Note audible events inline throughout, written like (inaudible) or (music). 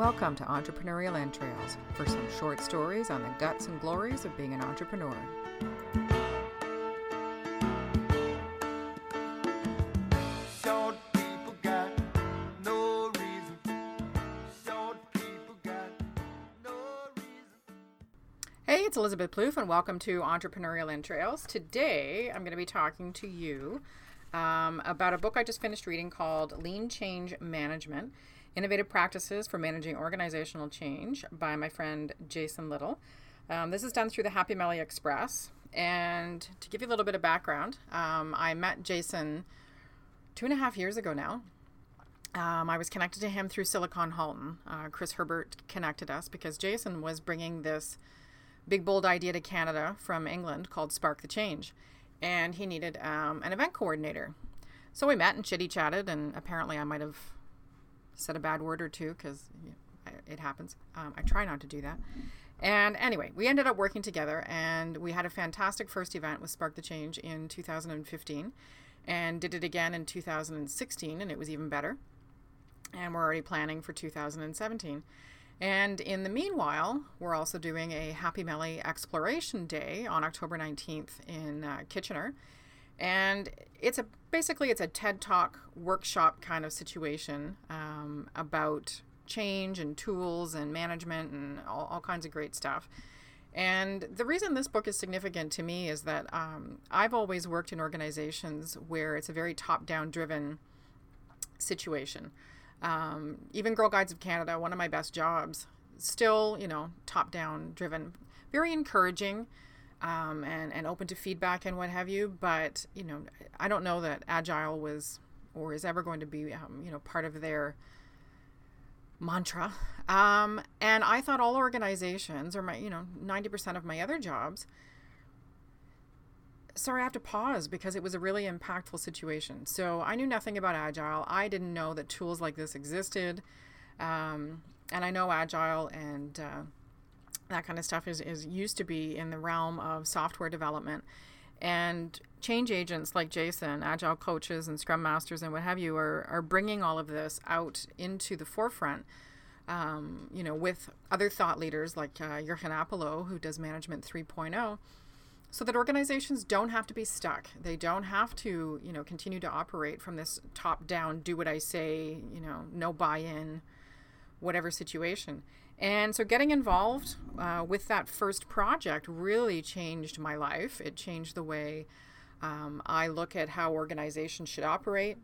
Welcome to Entrepreneurial Entrails for some short stories on the guts and glories of being an entrepreneur. Short people got no reason. Short people got no reason. Hey, it's Elizabeth Plouffe, and welcome to Entrepreneurial Entrails. Today, I'm going to be talking to you um, about a book I just finished reading called Lean Change Management Innovative Practices for Managing Organizational Change by my friend Jason Little. Um, this is done through the Happy Melly Express. And to give you a little bit of background, um, I met Jason two and a half years ago now. Um, I was connected to him through Silicon Halton. Uh, Chris Herbert connected us because Jason was bringing this big, bold idea to Canada from England called Spark the Change. And he needed um, an event coordinator. So we met and chitty chatted, and apparently I might have said a bad word or two because it happens. Um, I try not to do that. And anyway, we ended up working together and we had a fantastic first event with Spark the Change in 2015 and did it again in 2016 and it was even better. And we're already planning for 2017. And in the meanwhile, we're also doing a Happy Melly Exploration Day on October 19th in uh, Kitchener. And it's a basically it's a TED Talk workshop kind of situation um, about change and tools and management and all, all, kinds of great stuff. And the reason this book is significant to me is that um, I've always worked in organizations where it's a very top down driven situation. Um, even Girl Guides of Canada, one of my best jobs, still, you know, top down driven, very encouraging um, and, and open to feedback and what have you. But, you know, I don't know that Agile was or is ever going to be, um, you know, part of their mantra. Um, and I thought all organizations, or my, you know, 90% of my other jobs, sorry, I have to pause because it was a really impactful situation. So I knew nothing about Agile. I didn't know that tools like this existed. Um, and I know Agile and uh, that kind of stuff is, is used to be in the realm of software development. And change agents like Jason, agile coaches, and scrum masters, and what have you, are, are bringing all of this out into the forefront. Um, you know, with other thought leaders like uh, Jurgen Appelo, who does Management 3.0, so that organizations don't have to be stuck. They don't have to, you know, continue to operate from this top-down, do what I say, you know, no buy-in, whatever situation. And so getting involved uh, with that first project really changed my life. It changed the way um, I look at how organizations should operate.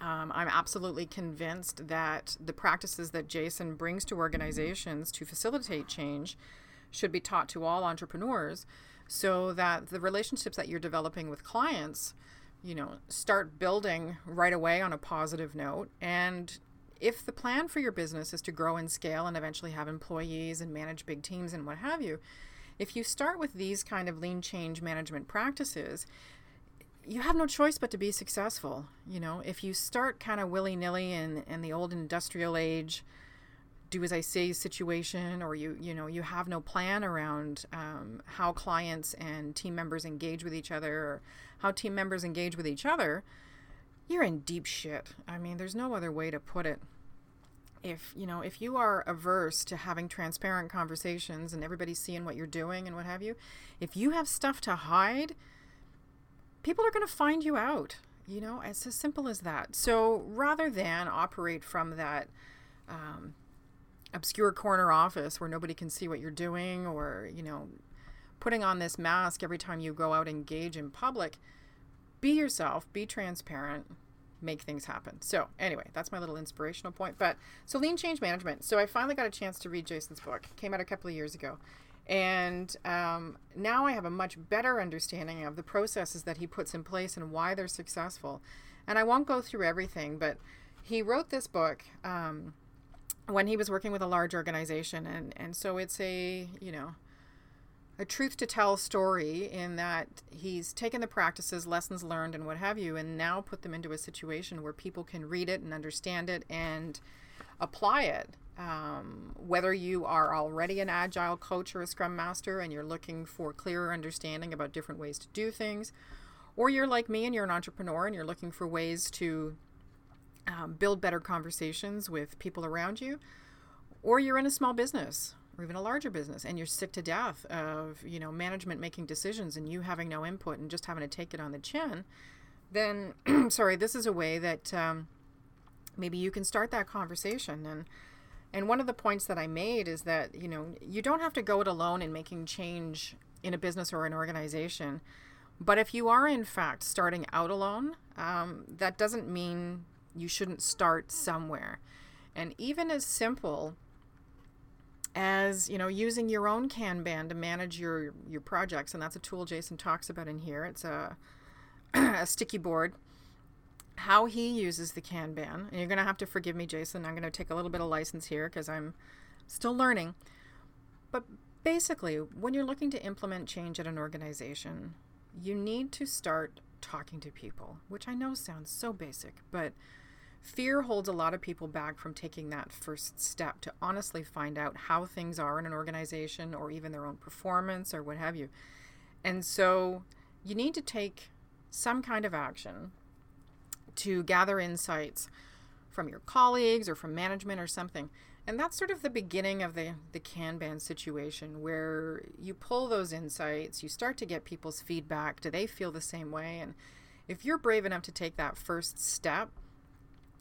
Um, I'm absolutely convinced that the practices that Jason brings to organizations to facilitate change should be taught to all entrepreneurs so that the relationships that you're developing with clients, you know, start building right away on a positive note and if the plan for your business is to grow and scale and eventually have employees and manage big teams and what have you, if you start with these kind of lean change management practices, you have no choice but to be successful. You know, if you start kind of willy nilly in, in the old industrial age, do as I say situation, or you you know you have no plan around um, how clients and team members engage with each other, or how team members engage with each other, you're in deep shit. I mean, there's no other way to put it. If, you know, if you are averse to having transparent conversations and everybody seeing what you're doing and what have you, if you have stuff to hide, people are going to find you out. You know, it's as simple as that. So rather than operate from that um, obscure corner office where nobody can see what you're doing or, you know, putting on this mask every time you go out and engage in public, be yourself, be transparent, make things happen. So, anyway, that's my little inspirational point. But so lean change management. So, I finally got a chance to read Jason's book. Came out a couple of years ago. And um, now I have a much better understanding of the processes that he puts in place and why they're successful. And I won't go through everything, but he wrote this book um, when he was working with a large organization. And, and so it's a, you know, a truth to tell story in that he's taken the practices, lessons learned, and what have you, and now put them into a situation where people can read it and understand it and apply it. Um, whether you are already an agile coach or a scrum master and you're looking for clearer understanding about different ways to do things, or you're like me and you're an entrepreneur and you're looking for ways to um, build better conversations with people around you, or you're in a small business or even a larger business and you're sick to death of you know management making decisions and you having no input and just having to take it on the chin then (clears throat) sorry this is a way that um, maybe you can start that conversation. And and one of the points that i made is that you know you don't have to go it alone in making change in a business or an organization but if you are in fact starting out alone um, that doesn't mean you shouldn't start somewhere. And even as simple as you know using your own kanban to manage your your projects and that's a tool jason talks about in here. It's a, (clears throat) a sticky board. How he uses the kanban and you're going to have to forgive me jason i'm going to take a little bit of license here because i'm still learning. But basically when you're looking to implement change at an organization you need to start talking to people which i know sounds so basic but Fear holds a lot of people back from taking that first step to honestly find out how things are in an organization or even their own performance or what have you. And so you need to take some kind of action to gather insights from your colleagues or from management or something. And that's sort of the beginning of the, the Kanban situation where you pull those insights, you start to get people's feedback. Do they feel the same way? And if you're brave enough to take that first step,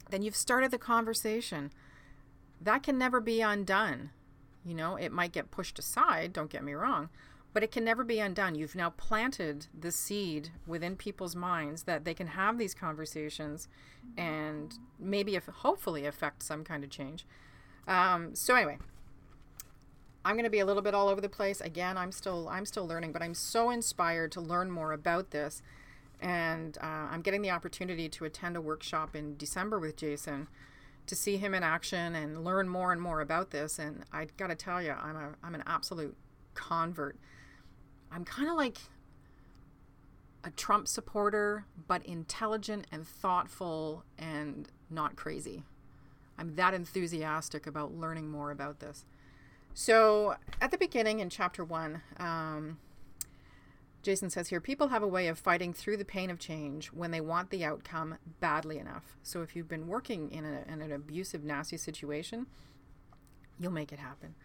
then you've started the conversation. That can never be undone. You know, it might get pushed aside, don't get me wrong, but it can never be undone. You've now planted the seed within people's minds that they can have these conversations and maybe, if, hopefully, affect some kind of change. Um, so, anyway, I'm going to be a little bit all over the place. Again, I'm still I'm still learning, but I'm so inspired to learn more about this and uh, I'm getting the opportunity to attend a workshop in December with Jason to see him in action and learn more and more about this. And I got to tell you, I'm a I'm an absolute convert. I'm kind of like a Trump supporter, but intelligent and thoughtful and not crazy. I'm that enthusiastic about learning more about this. So, at the beginning in chapter one, um, Jason says here people have a way of fighting through the pain of change when they want the outcome badly enough. So if you've been working in, a, in an abusive, nasty situation, you'll make it happen.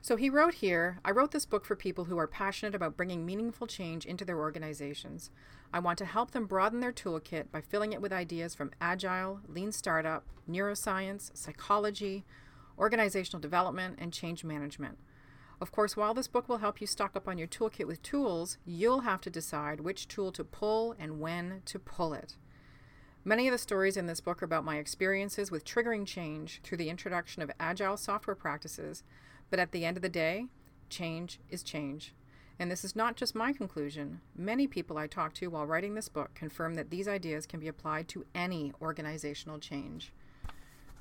So he wrote here I wrote this book for people who are passionate about bringing meaningful change into their organizations. I want to help them broaden their toolkit by filling it with ideas from agile, lean startup, neuroscience, psychology, organizational development, and change management. Of course, while this book will help you stock up on your toolkit with tools, you'll have to decide which tool to pull and when to pull it. Many of the stories in this book are about my experiences with triggering change through the introduction of agile software practices, but at the end of the day, change is change. And this is not just my conclusion. Many people I talked to while writing this book confirm that these ideas can be applied to any organizational change.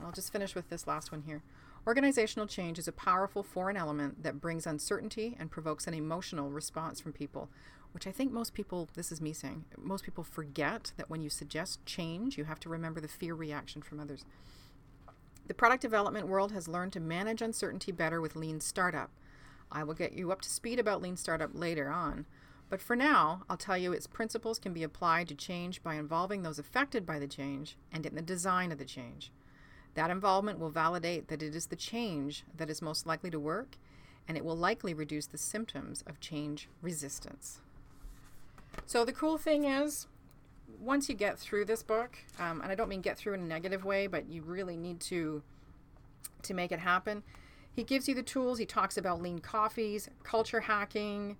I'll just finish with this last one here. Organizational change is a powerful foreign element that brings uncertainty and provokes an emotional response from people, which I think most people, this is me saying, most people forget that when you suggest change, you have to remember the fear reaction from others. The product development world has learned to manage uncertainty better with Lean Startup. I will get you up to speed about Lean Startup later on. But for now, I'll tell you its principles can be applied to change by involving those affected by the change and in the design of the change. That involvement will validate that it is the change that is most likely to work, and it will likely reduce the symptoms of change resistance. So, the cool thing is, once you get through this book, um, and I don't mean get through in a negative way, but you really need to to make it happen. He gives you the tools. He talks about lean coffees, culture hacking,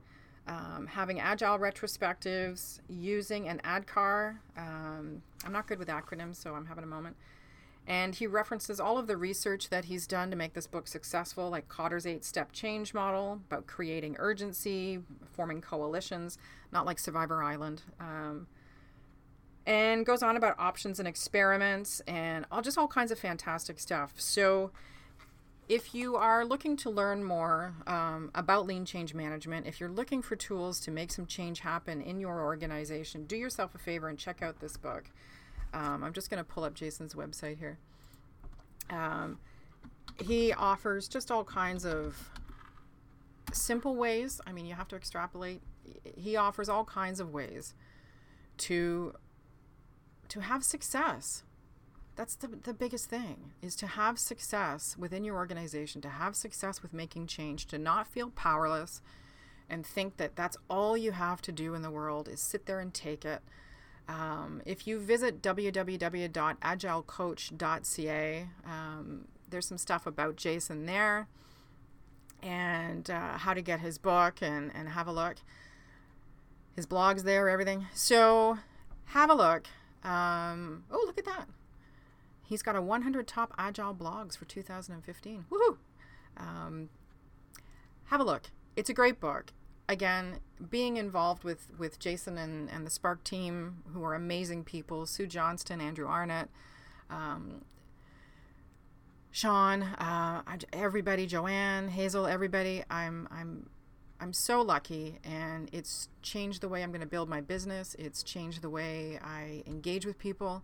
um, having agile retrospectives, using an ADKAR. Um, I'm not good with acronyms, so I'm having a moment. And he references all of the research that he's done to make this book successful, like Kotter's eight step change model about creating urgency, forming coalitions, not like Survivor Island. Um, and goes on about options and experiments and all just all kinds of fantastic stuff. So, if you are looking to learn more um, about lean change management, if you're looking for tools to make some change happen in your organization, do yourself a favor and check out this book. Um, I'm just going to pull up Jason's website here. Um, he offers just all kinds of simple ways. I mean, you have to extrapolate. He offers all kinds of ways to to have success that's the, the biggest thing is to have success within your organization to have success with making change to not feel powerless and think that that's all you have to do in the world is sit there and take it um, if you visit www.agilecoach.ca um, there's some stuff about jason there and uh, how to get his book and, and have a look his blog's there everything so have a look um, oh look at that He's got a 100 top agile blogs for 2015. Woohoo! Um, have a look. It's a great book. Again, being involved with, with Jason and, and the Spark team, who are amazing people Sue Johnston, Andrew Arnett, um, Sean, uh, everybody, Joanne, Hazel, everybody. I'm, I'm, I'm so lucky, and it's changed the way I'm going to build my business. It's changed the way I engage with people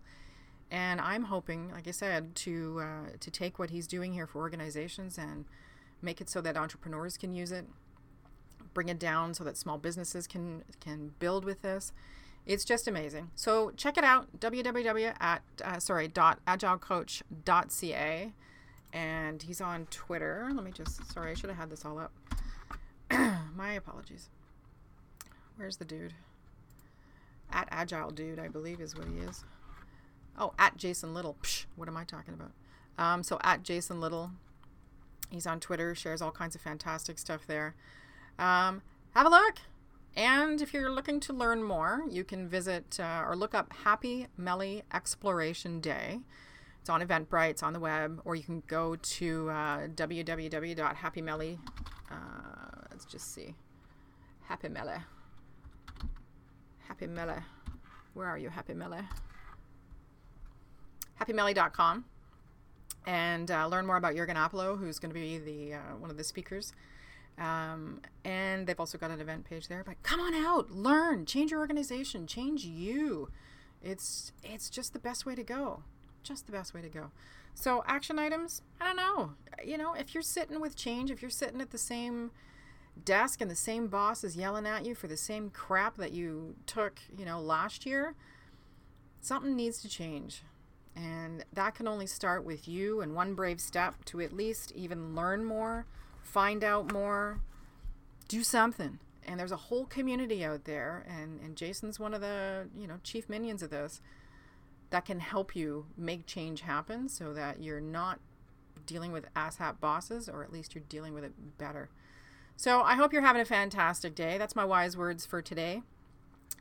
and I'm hoping, like I said, to uh, to take what he's doing here for organizations and make it so that entrepreneurs can use it, bring it down so that small businesses can can build with this. It's just amazing. So check it out www at uh, sorry dot agilecoach.ca, and he's on Twitter. Let me just sorry I should have had this all up. (clears throat) My apologies. Where's the dude? At Agile Dude, I believe is what he is. Oh, at Jason Little. Psh, what am I talking about? Um, so at Jason Little, he's on Twitter, shares all kinds of fantastic stuff there. Um, have a look. And if you're looking to learn more, you can visit uh, or look up Happy Melly Exploration Day. It's on Eventbrite, it's on the web, or you can go to uh, www.happymelly. Uh, let's just see. Happy Melly. Happy Melly. Where are you, Happy Melly? happymelly.com and uh, learn more about Jurgen Appelo, who's going to be the uh, one of the speakers. Um, and they've also got an event page there. But come on out, learn, change your organization, change you. It's it's just the best way to go. Just the best way to go. So action items, I don't know. You know, if you're sitting with change, if you're sitting at the same desk and the same boss is yelling at you for the same crap that you took, you know, last year, something needs to change. And that can only start with you and one brave step to at least even learn more, find out more, do something. And there's a whole community out there, and, and Jason's one of the you know chief minions of this that can help you make change happen so that you're not dealing with asshat bosses, or at least you're dealing with it better. So I hope you're having a fantastic day. That's my wise words for today.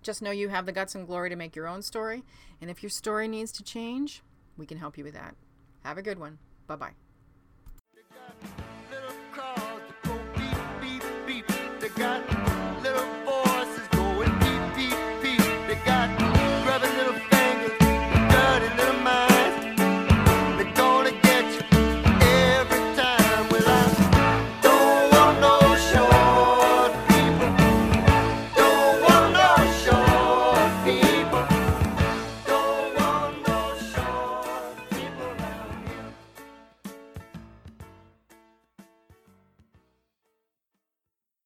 Just know you have the guts and glory to make your own story. And if your story needs to change, we can help you with that. Have a good one. Bye bye. got